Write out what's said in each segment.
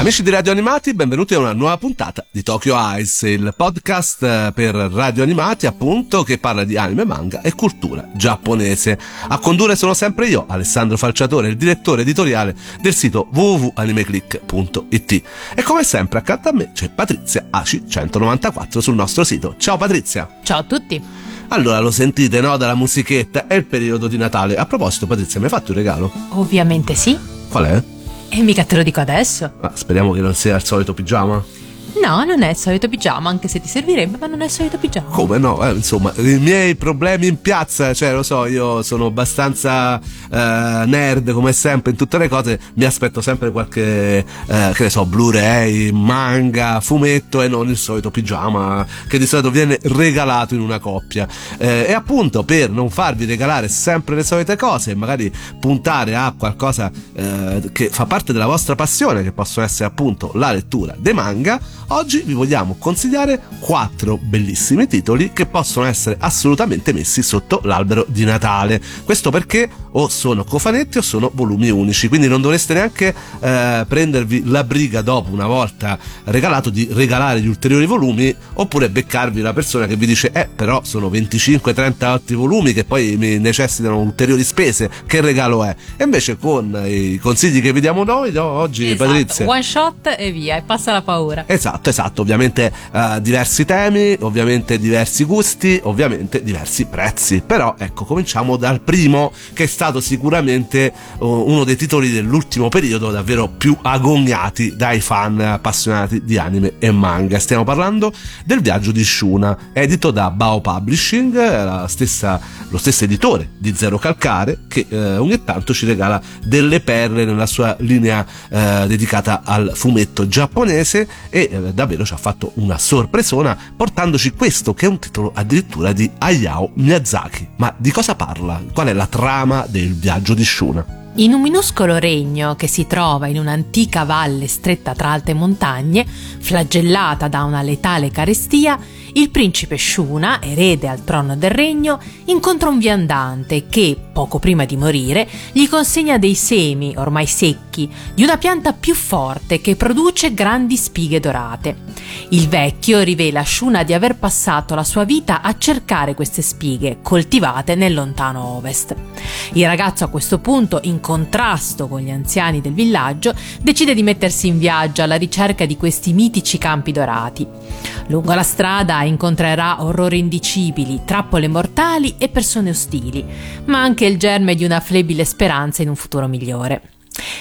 Amici di Radio Animati, benvenuti a una nuova puntata di Tokyo Eyes, il podcast eh, per radio animati appunto che parla di anime, manga e cultura giapponese. A condurre sono sempre io, Alessandro Falciatore, il direttore editoriale del sito www.animeclick.it. E come sempre accanto a me c'è Patrizia AC194 sul nostro sito. Ciao Patrizia! Ciao a tutti! Allora lo sentite, no? Dalla musichetta, è il periodo di Natale. A proposito, Patrizia, mi hai fatto un regalo? Ovviamente sì. Qual è? E mica te lo dico adesso. Ma speriamo che non sia il solito pigiama. No, non è il solito pigiama, anche se ti servirebbe, ma non è il solito pigiama. Come no? Eh, insomma, i miei problemi in piazza, cioè lo so, io sono abbastanza eh, nerd come sempre in tutte le cose, mi aspetto sempre qualche, eh, che ne so, Blu-ray, manga, fumetto e non il solito pigiama che di solito viene regalato in una coppia. Eh, e appunto per non farvi regalare sempre le solite cose e magari puntare a qualcosa eh, che fa parte della vostra passione, che possono essere appunto la lettura dei manga, Oggi vi vogliamo consigliare quattro bellissimi titoli che possono essere assolutamente messi sotto l'albero di Natale. Questo perché o sono cofanetti o sono volumi unici, quindi non dovreste neanche eh, prendervi la briga dopo una volta regalato di regalare gli ulteriori volumi oppure beccarvi la persona che vi dice eh però sono 25-30 altri volumi che poi mi necessitano ulteriori spese, che regalo è? E invece con i consigli che vi diamo noi no, oggi esatto, Patrizia one shot e via, e passa la paura. Esatto, esatto, ovviamente uh, diversi temi, ovviamente diversi gusti, ovviamente diversi prezzi. Però ecco, cominciamo dal primo che è stato sicuramente uh, uno dei titoli dell'ultimo periodo davvero più agognati dai fan appassionati di anime e manga. Stiamo parlando del viaggio di Shuna, edito da Bao Publishing, stessa, lo stesso editore di Zero Calcare, che uh, ogni tanto ci regala delle perle nella sua linea dedicata al fumetto giapponese e eh, davvero ci ha fatto una sorpresona portandoci questo che è un titolo addirittura di Hayao Miyazaki. Ma di cosa parla? Qual è la trama del viaggio di Shuna? In un minuscolo regno che si trova in un'antica valle stretta tra alte montagne, flagellata da una letale carestia, il principe Shuna, erede al trono del regno, incontra un viandante che, poco prima di morire, gli consegna dei semi, ormai secchi, di una pianta più forte che produce grandi spighe dorate. Il vecchio rivela a Shuna di aver passato la sua vita a cercare queste spighe, coltivate nel lontano ovest. Il ragazzo a questo punto, in contrasto con gli anziani del villaggio, decide di mettersi in viaggio alla ricerca di questi mitici campi dorati. Lungo la strada incontrerà orrori indicibili, trappole mortali e persone ostili, ma anche il germe di una flebile speranza in un futuro migliore.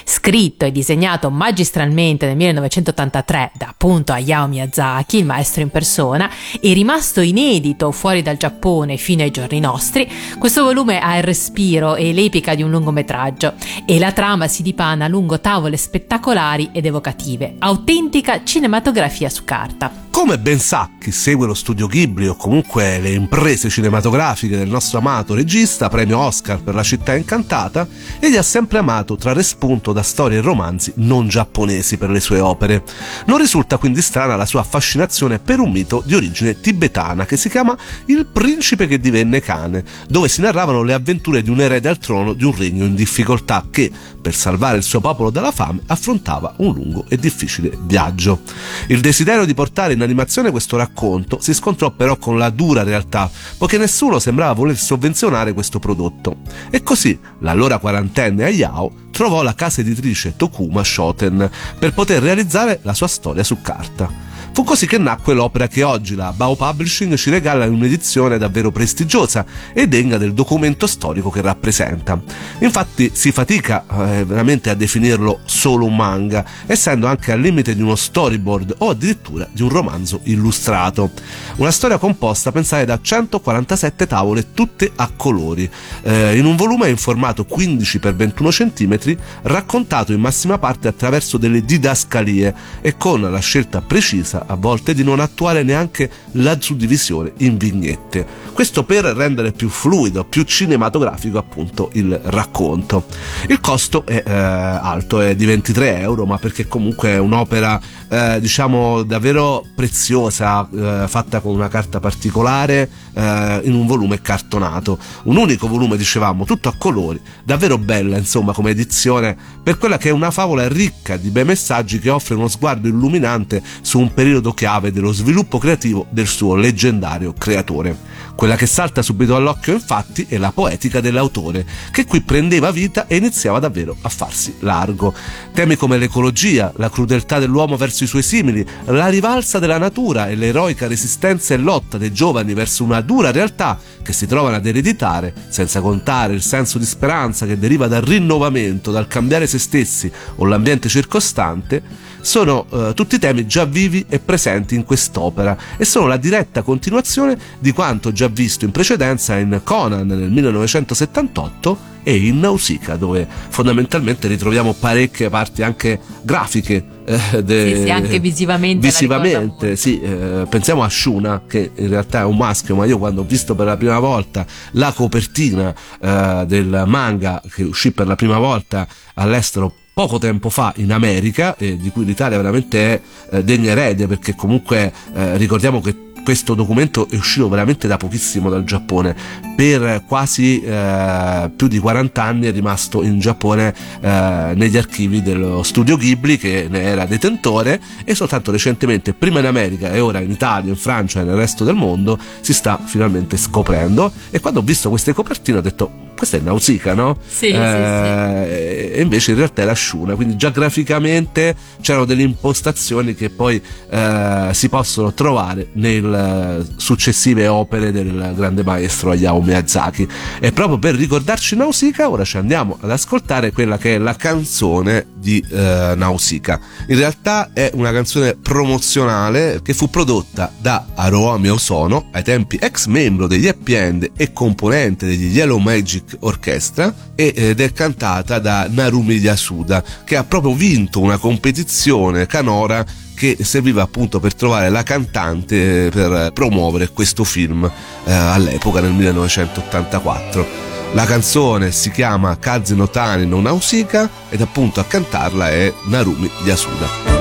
Scritto e disegnato magistralmente nel 1983 da appunto Hayao Miyazaki, il maestro in persona, e rimasto inedito fuori dal Giappone fino ai giorni nostri, questo volume ha il respiro e l'epica di un lungometraggio e la trama si dipana lungo tavole spettacolari ed evocative, autentica cinematografia su carta. Come ben sa chi segue lo studio Ghibli o comunque le imprese cinematografiche del nostro amato regista, premio Oscar per La città incantata, egli ha sempre amato trarre spunto da storie e romanzi non giapponesi per le sue opere. Non risulta quindi strana la sua affascinazione per un mito di origine tibetana che si chiama Il principe che divenne cane, dove si narravano le avventure di un erede al trono di un regno in difficoltà che, per salvare il suo popolo dalla fame, affrontava un lungo e difficile viaggio. Il desiderio di portare in animazione questo racconto si scontrò però con la dura realtà, poiché nessuno sembrava voler sovvenzionare questo prodotto. E così l'allora quarantenne Hayao trovò la casa editrice Tokuma Shoten per poter realizzare la sua storia su carta. Fu così che nacque l'opera che oggi la Bao Publishing ci regala in un'edizione davvero prestigiosa e degna del documento storico che rappresenta. Infatti si fatica eh, veramente a definirlo solo un manga, essendo anche al limite di uno storyboard o addirittura di un romanzo illustrato. Una storia composta, pensate, da 147 tavole tutte a colori, eh, in un volume in formato 15x21 cm, raccontato in massima parte attraverso delle didascalie e con la scelta precisa a volte di non attuare neanche la suddivisione in vignette. Questo per rendere più fluido, più cinematografico appunto il racconto. Il costo è eh, alto, è di 23 euro, ma perché comunque è un'opera eh, diciamo davvero preziosa, eh, fatta con una carta particolare eh, in un volume cartonato. Un unico volume, dicevamo, tutto a colori, davvero bella insomma come edizione per quella che è una favola ricca di bei messaggi che offre uno sguardo illuminante su un periodo chiave dello sviluppo creativo del suo leggendario creatore. Quella che salta subito all'occhio infatti è la poetica dell'autore, che qui prendeva vita e iniziava davvero a farsi largo. Temi come l'ecologia, la crudeltà dell'uomo verso i suoi simili, la rivalsa della natura e l'eroica resistenza e lotta dei giovani verso una dura realtà che si trovano ad ereditare, senza contare il senso di speranza che deriva dal rinnovamento, dal cambiare se stessi o l'ambiente circostante, sono eh, tutti temi già vivi e presenti in quest'opera e sono la diretta continuazione di quanto già visto in precedenza in Conan nel 1978 e in Nausicaa dove fondamentalmente ritroviamo parecchie parti anche grafiche eh, de... sì, sì, anche visivamente visivamente sì, eh, pensiamo a Shuna che in realtà è un maschio ma io quando ho visto per la prima volta la copertina eh, del manga che uscì per la prima volta all'estero poco tempo fa in America, eh, di cui l'Italia veramente è eh, degna erede, perché comunque eh, ricordiamo che questo documento è uscito veramente da pochissimo dal Giappone, per quasi eh, più di 40 anni è rimasto in Giappone eh, negli archivi dello studio Ghibli che ne era detentore e soltanto recentemente, prima in America e ora in Italia, in Francia e nel resto del mondo, si sta finalmente scoprendo. E quando ho visto queste copertine ho detto questa è Nausicaa, no? Sì, eh, sì, sì. E invece in realtà è la Shuna, quindi già graficamente c'erano delle impostazioni che poi eh, si possono trovare nelle successive opere del grande maestro Hayao Miyazaki. E proprio per ricordarci Nausicaa, ora ci andiamo ad ascoltare quella che è la canzone di eh, Nausicaa. In realtà è una canzone promozionale che fu prodotta da Aroa Miosono, ai tempi ex membro degli Happy End e componente degli Yellow Magic Orchestra ed è cantata da Narumi Yasuda che ha proprio vinto una competizione canora che serviva appunto per trovare la cantante eh, per promuovere questo film eh, all'epoca nel 1984. La canzone si chiama Kaze no Tani no Nausicaa ed appunto a cantarla è Narumi Yasuda.「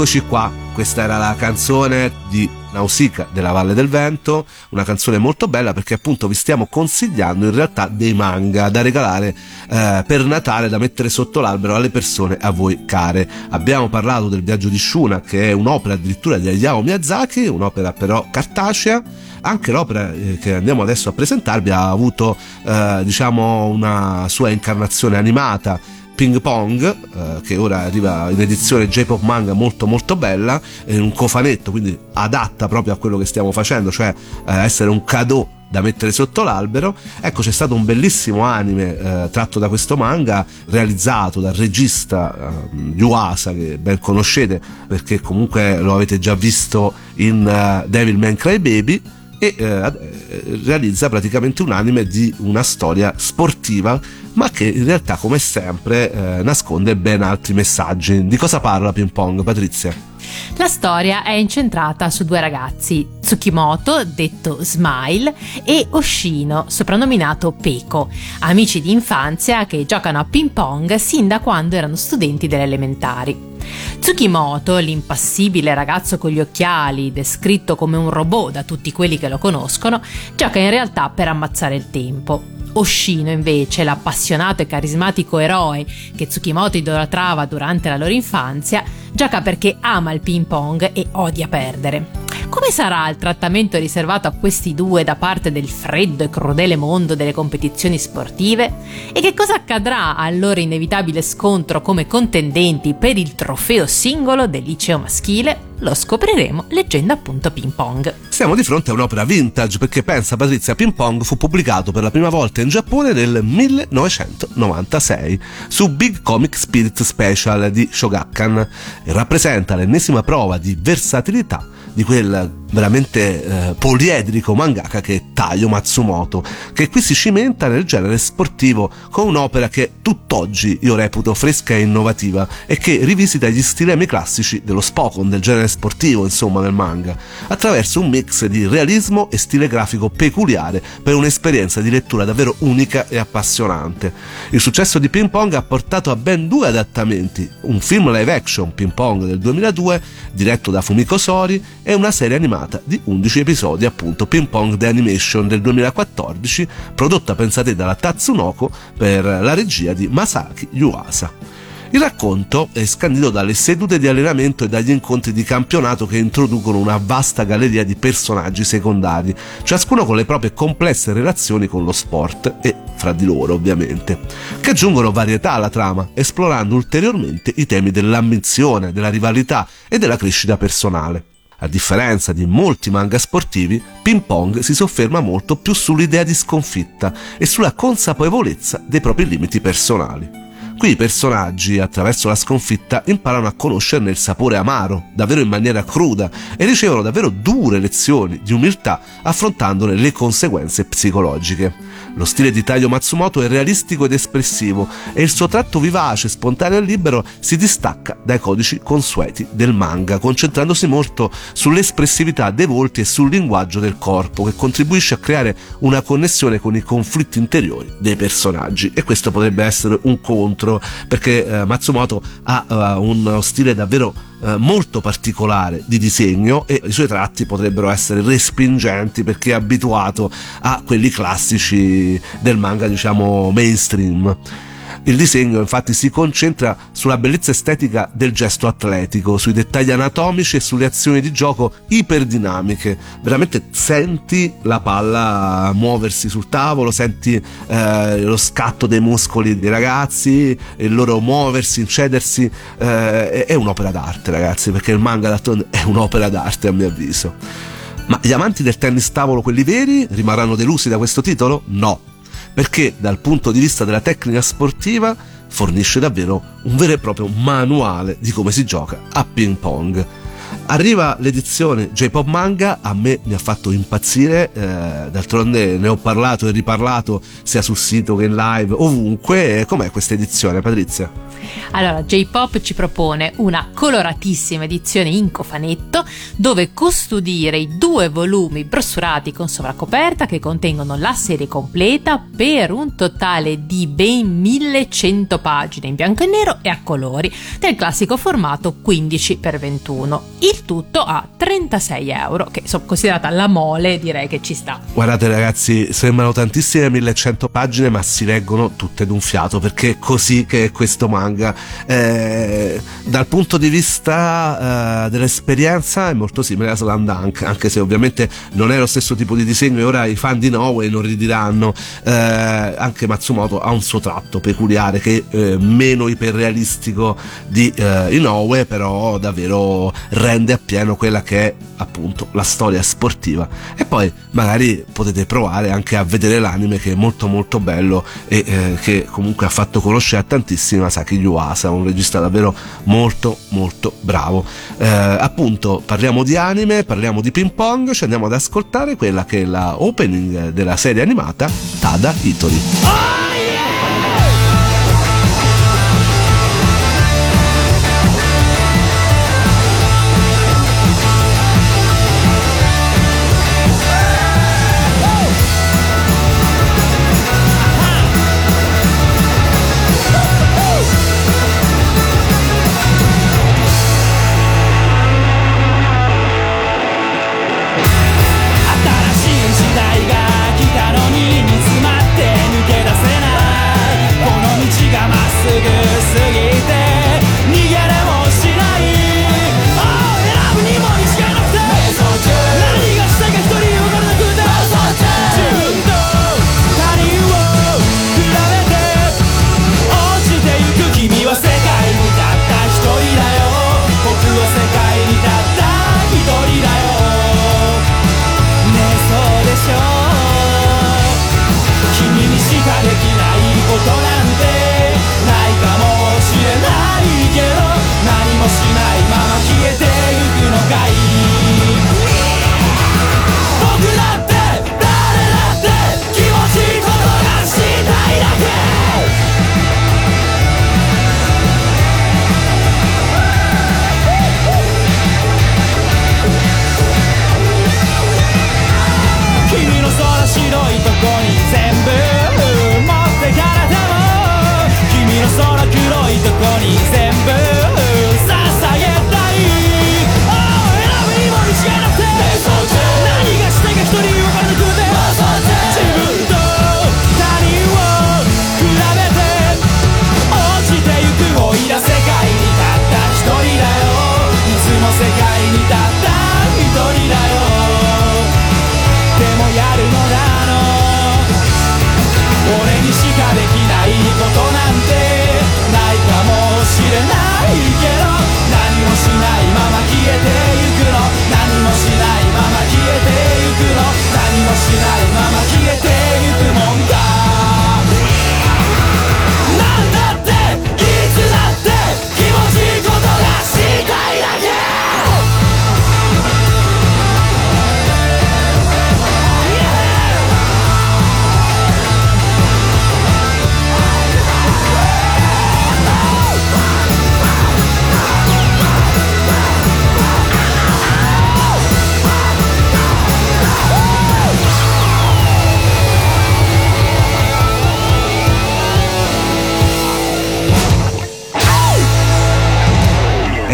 Eccoci qua, questa era la canzone di Nausicaa della Valle del Vento, una canzone molto bella perché appunto vi stiamo consigliando in realtà dei manga da regalare eh, per Natale, da mettere sotto l'albero alle persone a voi care. Abbiamo parlato del viaggio di Shuna che è un'opera addirittura di Hayao Miyazaki, un'opera però cartacea. Anche l'opera eh, che andiamo adesso a presentarvi ha avuto eh, diciamo una sua incarnazione animata Ping Pong, eh, che ora arriva in edizione J-Pop Manga molto molto bella, è un cofanetto, quindi adatta proprio a quello che stiamo facendo, cioè eh, essere un cadeau da mettere sotto l'albero. Ecco, c'è stato un bellissimo anime eh, tratto da questo manga, realizzato dal regista eh, Yuasa, che ben conoscete perché comunque lo avete già visto in uh, Devil May Cry Baby e eh, realizza praticamente un anime di una storia sportiva ma che in realtà come sempre eh, nasconde ben altri messaggi. Di cosa parla Ping Pong, Patrizia? La storia è incentrata su due ragazzi, Tsukimoto, detto Smile, e Oshino, soprannominato Peko, amici di infanzia che giocano a ping pong sin da quando erano studenti delle elementari. Tsukimoto, l'impassibile ragazzo con gli occhiali, descritto come un robot da tutti quelli che lo conoscono, gioca in realtà per ammazzare il tempo. Oshino, invece, l'appassionato e carismatico eroe che Tsukimoto idolatrava durante la loro infanzia, gioca perché ama il ping pong e odia perdere. Come sarà il trattamento riservato a questi due da parte del freddo e crudele mondo delle competizioni sportive? E che cosa accadrà al loro inevitabile scontro come contendenti per il trofeo singolo del liceo maschile? Lo scopriremo leggendo appunto Ping Pong. Siamo di fronte a un'opera vintage perché pensa Patrizia Ping Pong fu pubblicato per la prima volta in Giappone nel 1996 su Big Comic Spirit Special di Shogakukan e rappresenta l'ennesima prova di versatilità di quel veramente eh, poliedrico mangaka che è Taio Matsumoto, che qui si cimenta nel genere sportivo con un'opera che tutt'oggi io reputo fresca e innovativa e che rivisita gli stilemi classici dello Spokon, del genere sportivo insomma nel manga, attraverso un mix di realismo e stile grafico peculiare per un'esperienza di lettura davvero unica e appassionante. Il successo di Ping Pong ha portato a ben due adattamenti, un film live action Ping Pong del 2002 diretto da Fumiko Sori e una serie animata di 11 episodi, appunto Ping Pong The Animation del 2014, prodotta pensate dalla Tatsunoko per la regia di Masaki Yuasa. Il racconto è scandito dalle sedute di allenamento e dagli incontri di campionato che introducono una vasta galleria di personaggi secondari, ciascuno con le proprie complesse relazioni con lo sport e fra di loro ovviamente, che aggiungono varietà alla trama, esplorando ulteriormente i temi dell'ambizione, della rivalità e della crescita personale. A differenza di molti manga sportivi, Ping Pong si sofferma molto più sull'idea di sconfitta e sulla consapevolezza dei propri limiti personali. Qui i personaggi, attraverso la sconfitta, imparano a conoscerne il sapore amaro, davvero in maniera cruda, e ricevono davvero dure lezioni di umiltà affrontandone le conseguenze psicologiche. Lo stile di Taio Matsumoto è realistico ed espressivo e il suo tratto vivace, spontaneo e libero si distacca dai codici consueti del manga, concentrandosi molto sull'espressività dei volti e sul linguaggio del corpo, che contribuisce a creare una connessione con i conflitti interiori dei personaggi. E questo potrebbe essere un contro loro perché eh, Matsumoto ha uh, uno stile davvero uh, molto particolare di disegno e i suoi tratti potrebbero essere respingenti perché è abituato a quelli classici del manga diciamo mainstream il disegno infatti si concentra sulla bellezza estetica del gesto atletico, sui dettagli anatomici e sulle azioni di gioco iperdinamiche. Veramente senti la palla muoversi sul tavolo, senti eh, lo scatto dei muscoli dei ragazzi, il loro muoversi, incedersi. Eh, è un'opera d'arte ragazzi, perché il manga d'altronde è un'opera d'arte a mio avviso. Ma gli amanti del tennis tavolo, quelli veri, rimarranno delusi da questo titolo? No, perché dal punto di vista della tecnica sportiva fornisce davvero un vero e proprio manuale di come si gioca a ping pong. Arriva l'edizione J-Pop Manga, a me mi ha fatto impazzire, eh, d'altronde ne ho parlato e riparlato sia sul sito che in live, ovunque. Com'è questa edizione, Patrizia? Allora, J-Pop ci propone una coloratissima edizione in cofanetto dove custodire i due volumi brossurati con sovracoperta che contengono la serie completa per un totale di ben 1100 pagine in bianco e nero e a colori del classico formato 15x21. Il tutto a 36 euro, che insomma considerata la mole direi che ci sta. Guardate ragazzi, sembrano tantissime 1100 pagine ma si leggono tutte d'un fiato perché è così che è questo manga. Eh, dal punto di vista eh, dell'esperienza è molto simile a Slam Dunk, anche se ovviamente non è lo stesso tipo di disegno e ora i fan di Noe non ridiranno. Eh, anche Matsumoto ha un suo tratto peculiare che è eh, meno iperrealistico di eh, Inoue, però davvero rende rende appieno quella che è appunto la storia sportiva. E poi magari potete provare anche a vedere l'anime che è molto molto bello e eh, che comunque ha fatto conoscere a tantissimi Masaki Yuasa un regista davvero molto molto bravo. Eh, appunto parliamo di anime parliamo di ping pong ci andiamo ad ascoltare quella che è la opening della serie animata Tada Hitori oh!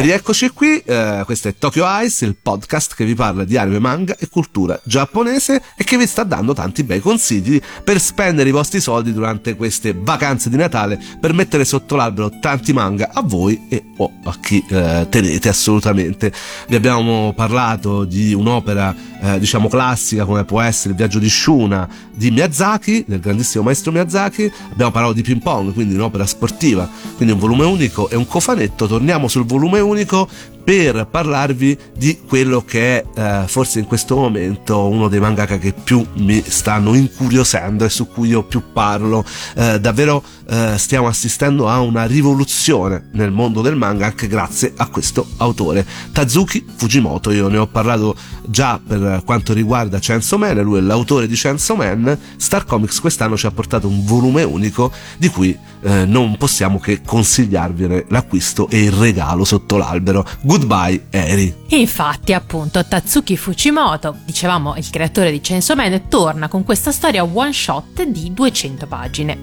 Rieccoci qui, eh, questo è Tokyo Ice, il podcast che vi parla di anime, manga e cultura giapponese e che vi sta dando tanti bei consigli per spendere i vostri soldi durante queste vacanze di Natale per mettere sotto l'albero tanti manga a voi e o a chi eh, tenete assolutamente. Vi abbiamo parlato di un'opera eh, diciamo classica come può essere Il viaggio di Shuna di Miyazaki, del grandissimo maestro Miyazaki, abbiamo parlato di ping pong, quindi un'opera sportiva, quindi un volume unico e un cofanetto, torniamo sul volume unico per parlarvi di quello che è eh, forse in questo momento uno dei mangaka che più mi stanno incuriosendo e su cui io più parlo. Eh, davvero eh, stiamo assistendo a una rivoluzione nel mondo del manga anche grazie a questo autore, Tazuki Fujimoto. Io ne ho parlato già per quanto riguarda Chainsaw Man, lui è l'autore di Chainsaw Man. Star Comics quest'anno ci ha portato un volume unico di cui eh, non possiamo che consigliarvi l'acquisto e il regalo sotto l'albero. Goodbye Eri. Infatti, appunto, Tatsuki Fujimoto, dicevamo il creatore di Chainsaw Man, torna con questa storia one shot di 200 pagine.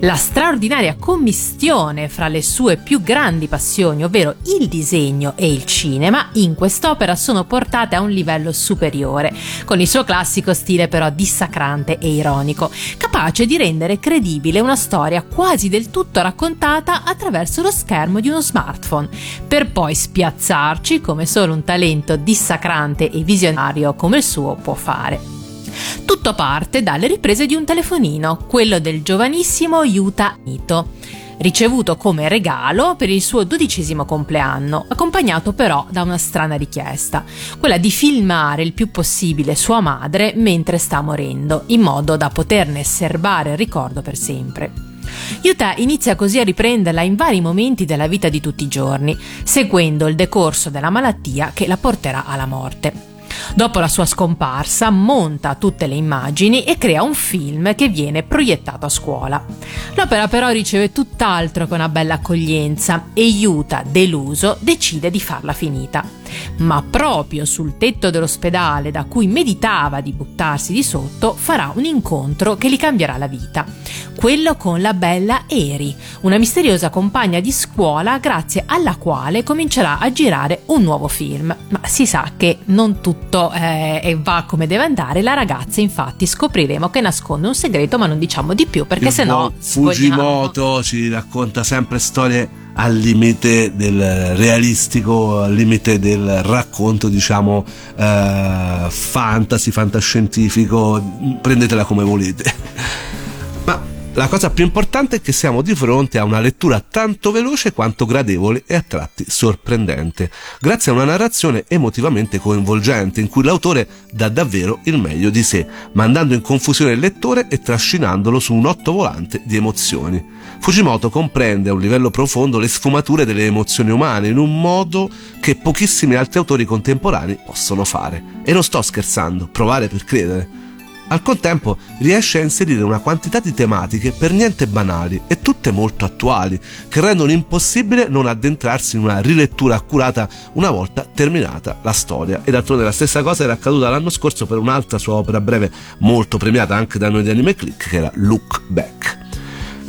La straordinaria commistione fra le sue più grandi passioni, ovvero il disegno e il cinema, in quest'opera sono portate a un livello superiore, con il suo classico stile però dissacrante e ironico, capace di rendere credibile una storia quasi del tutto raccontata attraverso lo schermo di uno smartphone, per poi spiazzarci come solo un talento dissacrante e visionario come il suo può fare. Tutto parte dalle riprese di un telefonino, quello del giovanissimo Yuta Ito, ricevuto come regalo per il suo dodicesimo compleanno, accompagnato però da una strana richiesta, quella di filmare il più possibile sua madre mentre sta morendo, in modo da poterne serbare il ricordo per sempre. Yuta inizia così a riprenderla in vari momenti della vita di tutti i giorni, seguendo il decorso della malattia che la porterà alla morte. Dopo la sua scomparsa monta tutte le immagini e crea un film che viene proiettato a scuola. L'opera però riceve tutt'altro che una bella accoglienza e Yuta, deluso, decide di farla finita. Ma proprio sul tetto dell'ospedale da cui meditava di buttarsi di sotto farà un incontro che gli cambierà la vita. Quello con la bella Eri, una misteriosa compagna di scuola grazie alla quale comincerà a girare un nuovo film. Ma si sa che non tutto eh, va come deve andare. La ragazza, infatti, scopriremo che nasconde un segreto, ma non diciamo di più perché sennò. Fujimoto vogliamo. ci racconta sempre storie al limite del realistico, al limite del racconto, diciamo, eh, fantasy, fantascientifico, prendetela come volete. Ma la cosa più importante è che siamo di fronte a una lettura tanto veloce quanto gradevole e a tratti sorprendente, grazie a una narrazione emotivamente coinvolgente in cui l'autore dà davvero il meglio di sé, mandando in confusione il lettore e trascinandolo su un otto volante di emozioni. Fujimoto comprende a un livello profondo le sfumature delle emozioni umane in un modo che pochissimi altri autori contemporanei possono fare. E non sto scherzando, provare per credere. Al contempo riesce a inserire una quantità di tematiche per niente banali e tutte molto attuali, che rendono impossibile non addentrarsi in una rilettura accurata una volta terminata la storia. E d'altronde la stessa cosa era accaduta l'anno scorso per un'altra sua opera breve molto premiata anche da noi di Anime Click, che era Look Back.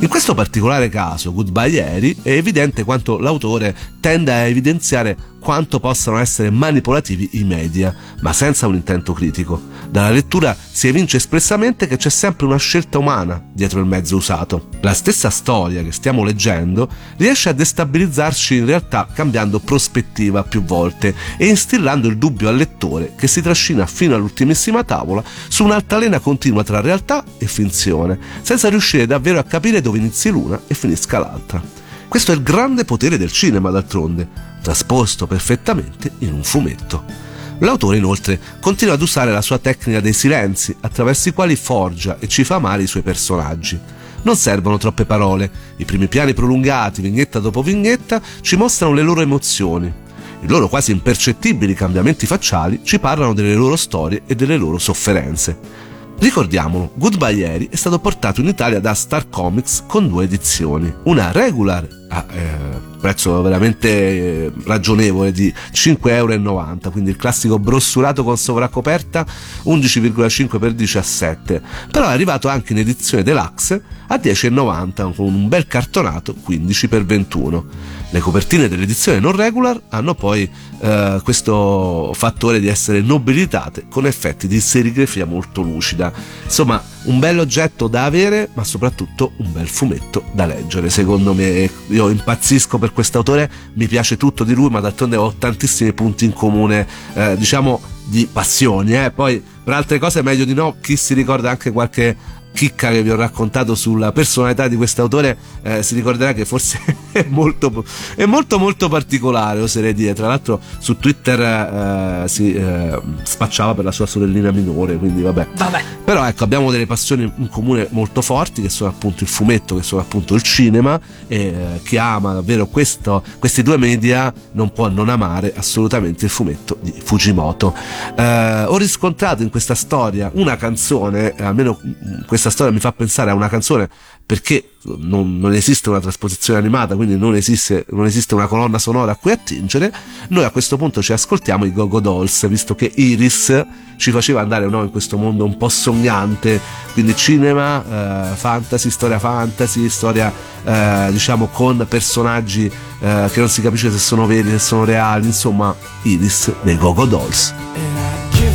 In questo particolare caso, Goodbye Eri, è evidente quanto l'autore tenda a evidenziare quanto possano essere manipolativi i media, ma senza un intento critico. Dalla lettura si evince espressamente che c'è sempre una scelta umana dietro il mezzo usato. La stessa storia che stiamo leggendo riesce a destabilizzarci in realtà cambiando prospettiva più volte e instillando il dubbio al lettore che si trascina fino all'ultimissima tavola su un'altalena continua tra realtà e finzione, senza riuscire davvero a capire dove inizi l'una e finisca l'altra. Questo è il grande potere del cinema, d'altronde, trasposto perfettamente in un fumetto. L'autore inoltre continua ad usare la sua tecnica dei silenzi, attraverso i quali forgia e ci fa amare i suoi personaggi. Non servono troppe parole, i primi piani prolungati, vignetta dopo vignetta, ci mostrano le loro emozioni. I loro quasi impercettibili cambiamenti facciali ci parlano delle loro storie e delle loro sofferenze. Ricordiamolo, Goodbye Eri è stato portato in Italia da Star Comics con due edizioni, una regular a eh, prezzo veramente eh, ragionevole di 5,90 euro quindi il classico brossurato con sovraccoperta 11,5 x 17 però è arrivato anche in edizione deluxe a 10,90 con un bel cartonato 15 x 21 le copertine dell'edizione non regular hanno poi eh, questo fattore di essere nobilitate con effetti di serigrafia molto lucida. Insomma, un bel oggetto da avere, ma soprattutto un bel fumetto da leggere. Secondo me, io impazzisco per quest'autore, mi piace tutto di lui, ma d'altronde ho tantissimi punti in comune, eh, diciamo di passioni. Eh. Poi, per altre cose, meglio di no, chi si ricorda anche qualche chicca che vi ho raccontato sulla personalità di quest'autore eh, si ricorderà che forse è molto, è molto molto particolare oserei dire. Tra l'altro su Twitter eh, si eh, spacciava per la sua sorellina minore quindi vabbè. vabbè. Però ecco abbiamo delle passioni in comune molto forti che sono appunto il fumetto che sono appunto il cinema e eh, chi ama davvero questo, questi due media non può non amare assolutamente il fumetto di Fujimoto. Eh, ho riscontrato in questa storia una canzone almeno questa questa storia mi fa pensare a una canzone perché non, non esiste una trasposizione animata, quindi non esiste, non esiste, una colonna sonora a cui attingere, noi a questo punto ci ascoltiamo i Gogo Dolls, visto che Iris ci faceva andare no, in questo mondo un po' sognante, quindi cinema, eh, fantasy, storia fantasy, storia eh, diciamo con personaggi eh, che non si capisce se sono veri, se sono reali, insomma Iris dei Gogo Dolls. I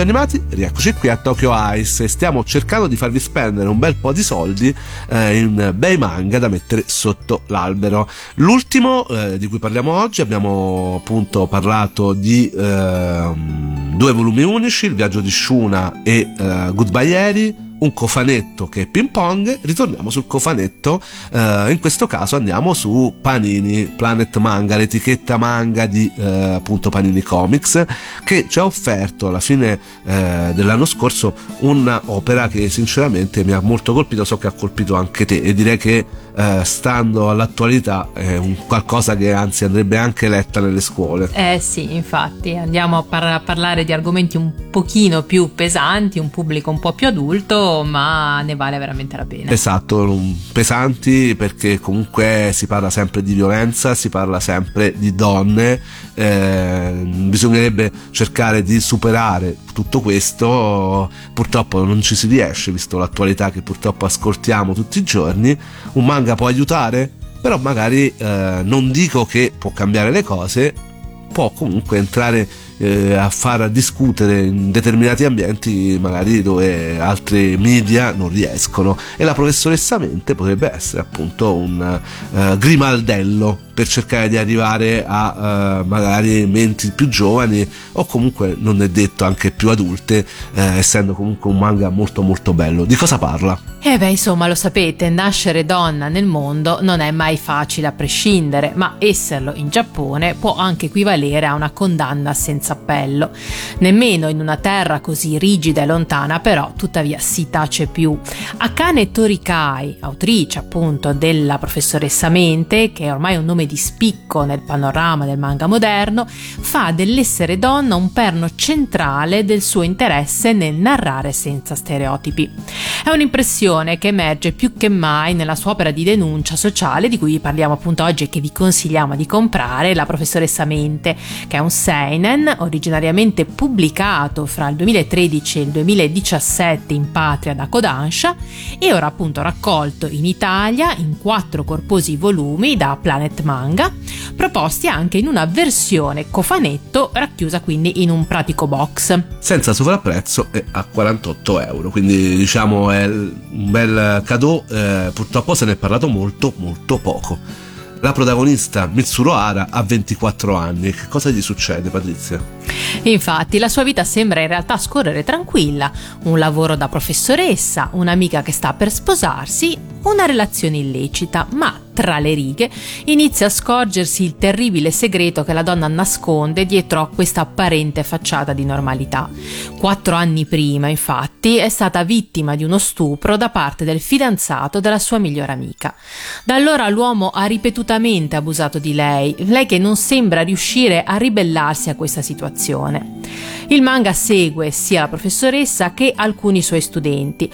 Radio Animati, rieccoci qui a Tokyo Ice e stiamo cercando di farvi spendere un bel po' di soldi eh, in bei manga da mettere sotto l'albero. L'ultimo eh, di cui parliamo oggi abbiamo appunto parlato di eh, due volumi unici, Il viaggio di Shuna e eh, Goodbye Eri un cofanetto che è ping pong, ritorniamo sul cofanetto, eh, in questo caso andiamo su Panini Planet Manga, l'etichetta manga di eh, appunto Panini Comics, che ci ha offerto alla fine eh, dell'anno scorso un'opera che sinceramente mi ha molto colpito, so che ha colpito anche te e direi che eh, stando all'attualità è un qualcosa che anzi andrebbe anche letta nelle scuole. Eh sì, infatti andiamo a, par- a parlare di argomenti un pochino più pesanti, un pubblico un po' più adulto, ma ne vale veramente la pena. Esatto, pesanti perché comunque si parla sempre di violenza, si parla sempre di donne, eh, bisognerebbe cercare di superare tutto questo, purtroppo non ci si riesce visto l'attualità che purtroppo ascoltiamo tutti i giorni, un manga può aiutare, però magari eh, non dico che può cambiare le cose, può comunque entrare eh, a far discutere in determinati ambienti magari dove altri media non riescono. E la professoressa Mente potrebbe essere appunto un uh, grimaldello per cercare di arrivare a uh, magari menti più giovani o comunque non è detto anche più adulte eh, essendo comunque un manga molto molto bello di cosa parla? Eh beh insomma lo sapete nascere donna nel mondo non è mai facile a prescindere ma esserlo in Giappone può anche equivalere a una condanna senza appello. Nemmeno in una terra così rigida e lontana, però, tuttavia si tace più. Akane Torikai, autrice appunto della professoressa Mente, che è ormai un nome di spicco nel panorama del manga moderno, fa dell'essere donna un perno centrale del suo interesse nel narrare senza stereotipi. È un'impressione che emerge più che mai nella sua opera di denuncia sociale di cui parliamo appunto oggi e che vi consigliamo di comprare, la professoressa Mente, che è un seinen originariamente pubblicato fra il 2013 e il 2017 in patria da Kodansha e ora appunto raccolto in Italia in quattro corposi volumi da Planet Manga, proposti anche in una versione cofanetto racchiusa quindi in un pratico box. Senza sovrapprezzo e a 48 euro, quindi diciamo è un bel cadeau, eh, purtroppo se ne è parlato molto molto poco. La protagonista Mitsuro Hara ha 24 anni. Che cosa gli succede, Patrizia? Infatti, la sua vita sembra in realtà scorrere tranquilla. Un lavoro da professoressa, un'amica che sta per sposarsi, una relazione illecita, ma tra le righe inizia a scorgersi il terribile segreto che la donna nasconde dietro a questa apparente facciata di normalità. Quattro anni prima, infatti, è stata vittima di uno stupro da parte del fidanzato della sua migliore amica. Da allora l'uomo ha ripetutamente abusato di lei, lei che non sembra riuscire a ribellarsi a questa situazione. Il manga segue sia la professoressa che alcuni suoi studenti,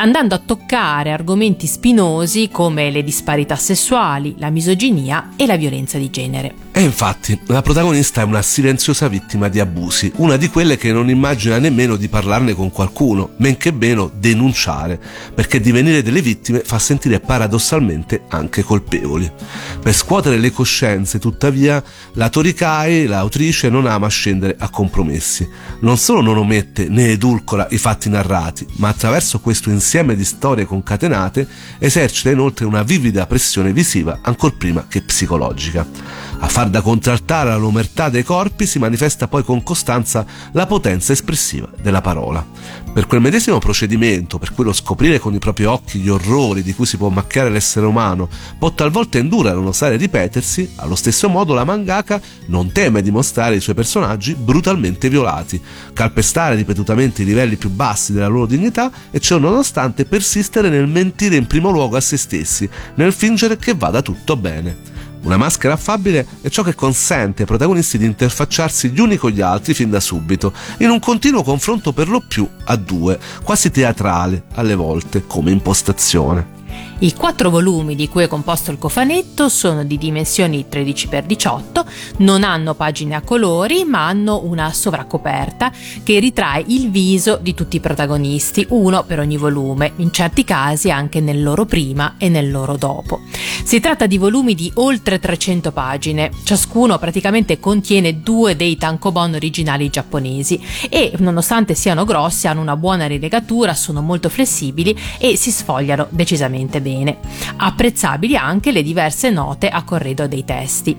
andando a toccare argomenti spinosi come le disparità sessuali, la misoginia e la violenza di genere. E infatti, la protagonista è una silenziosa vittima di abusi, una di quelle che non immagina nemmeno di parlarne con qualcuno, men che meno denunciare, perché divenire delle vittime fa sentire paradossalmente anche colpevoli. Per scuotere le coscienze, tuttavia, la Torikai, l'autrice, non ama scendere a compromessi. Non solo non omette né edulcora i fatti narrati, ma attraverso questo insieme di storie concatenate esercita inoltre una vivida pressione visiva ancor prima che psicologica. A far da contraltare all'omertà dei corpi si manifesta poi con costanza la potenza espressiva della parola. Per quel medesimo procedimento, per cui lo scoprire con i propri occhi gli orrori di cui si può macchiare l'essere umano può talvolta indurre a non osare ripetersi, allo stesso modo la mangaka non teme di mostrare i suoi personaggi brutalmente violati, calpestare ripetutamente i livelli più bassi della loro dignità e ciò nonostante persistere nel mentire in primo luogo a se stessi, nel fingere che vada tutto bene. Una maschera affabile è ciò che consente ai protagonisti di interfacciarsi gli uni con gli altri fin da subito, in un continuo confronto per lo più a due, quasi teatrale alle volte come impostazione. I quattro volumi di cui è composto il cofanetto sono di dimensioni 13x18, non hanno pagine a colori ma hanno una sovraccoperta che ritrae il viso di tutti i protagonisti, uno per ogni volume, in certi casi anche nel loro prima e nel loro dopo. Si tratta di volumi di oltre 300 pagine, ciascuno praticamente contiene due dei tankobon originali giapponesi e nonostante siano grossi hanno una buona rilegatura, sono molto flessibili e si sfogliano decisamente bene bene. Apprezzabili anche le diverse note a corredo dei testi.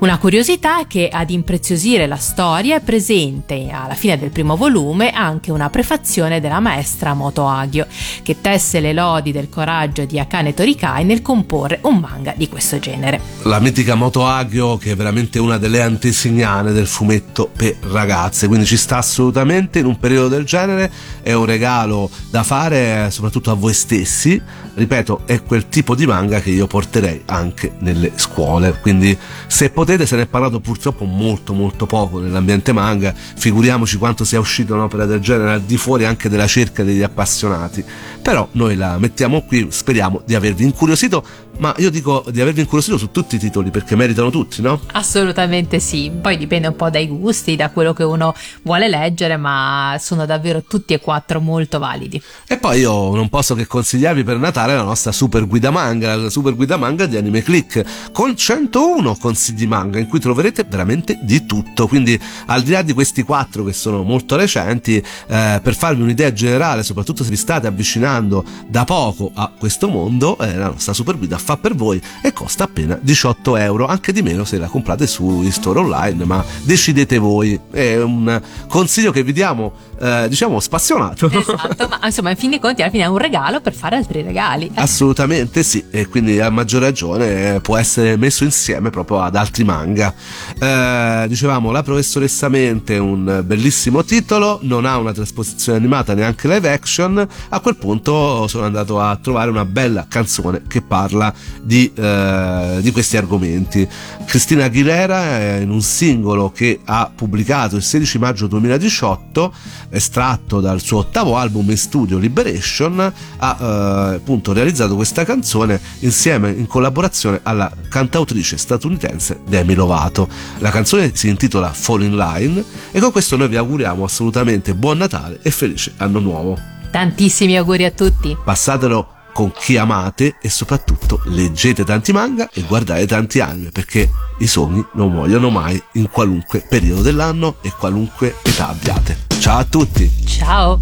Una curiosità è che ad impreziosire la storia è presente alla fine del primo volume anche una prefazione della maestra Moto Agio, che tesse le lodi del coraggio di Akane Torikai nel comporre un manga di questo genere. La mitica Moto Agio che è veramente una delle antesignane del fumetto per ragazze, quindi ci sta assolutamente in un periodo del genere, è un regalo da fare soprattutto a voi stessi, ripeto, è quel tipo di manga che io porterei anche nelle scuole. Quindi, se potete, se ne è parlato purtroppo molto, molto poco nell'ambiente manga. Figuriamoci quanto sia uscita un'opera del genere al di fuori anche della cerca degli appassionati. Però noi la mettiamo qui, speriamo di avervi incuriosito ma io dico di avervi incuriosito su tutti i titoli perché meritano tutti, no? Assolutamente sì, poi dipende un po' dai gusti, da quello che uno vuole leggere, ma sono davvero tutti e quattro molto validi. E poi io non posso che consigliarvi per Natale la nostra super guida manga, la super guida manga di Anime Click, con 101 consigli manga in cui troverete veramente di tutto. Quindi al di là di questi quattro che sono molto recenti, eh, per farvi un'idea generale, soprattutto se vi state avvicinando da poco a questo mondo, eh, la nostra super guida fa per voi e costa appena 18 euro, anche di meno se la comprate su store online, ma decidete voi. È un consiglio che vi diamo, eh, diciamo, spassionato. Esatto, ma insomma, in fin dei conti, alla fine è un regalo per fare altri regali. Assolutamente sì, e quindi a maggior ragione può essere messo insieme proprio ad altri manga. Eh, dicevamo, La professoressa Mente, un bellissimo titolo, non ha una trasposizione animata neanche live action. A quel punto sono andato a trovare una bella canzone che parla di, eh, di questi argomenti. Cristina Aguilera in un singolo che ha pubblicato il 16 maggio 2018, estratto dal suo ottavo album in studio Liberation, ha eh, appunto realizzato questa canzone insieme in collaborazione alla cantautrice statunitense Demi Lovato. La canzone si intitola Fall in Line e con questo noi vi auguriamo assolutamente buon Natale e felice anno nuovo. Tantissimi auguri a tutti. Passatelo con chi amate e soprattutto leggete tanti manga e guardate tanti anime perché i sogni non muoiono mai in qualunque periodo dell'anno e qualunque età abbiate. Ciao a tutti! Ciao!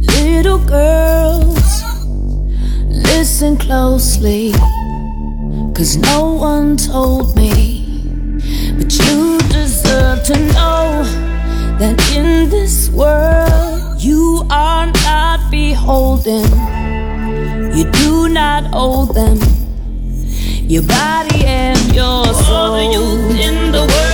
Little girls, listen closely, cause no one told me, but you deserve to know that in this world you are not beholden. You do not owe them your body and your soul. All the youth in the world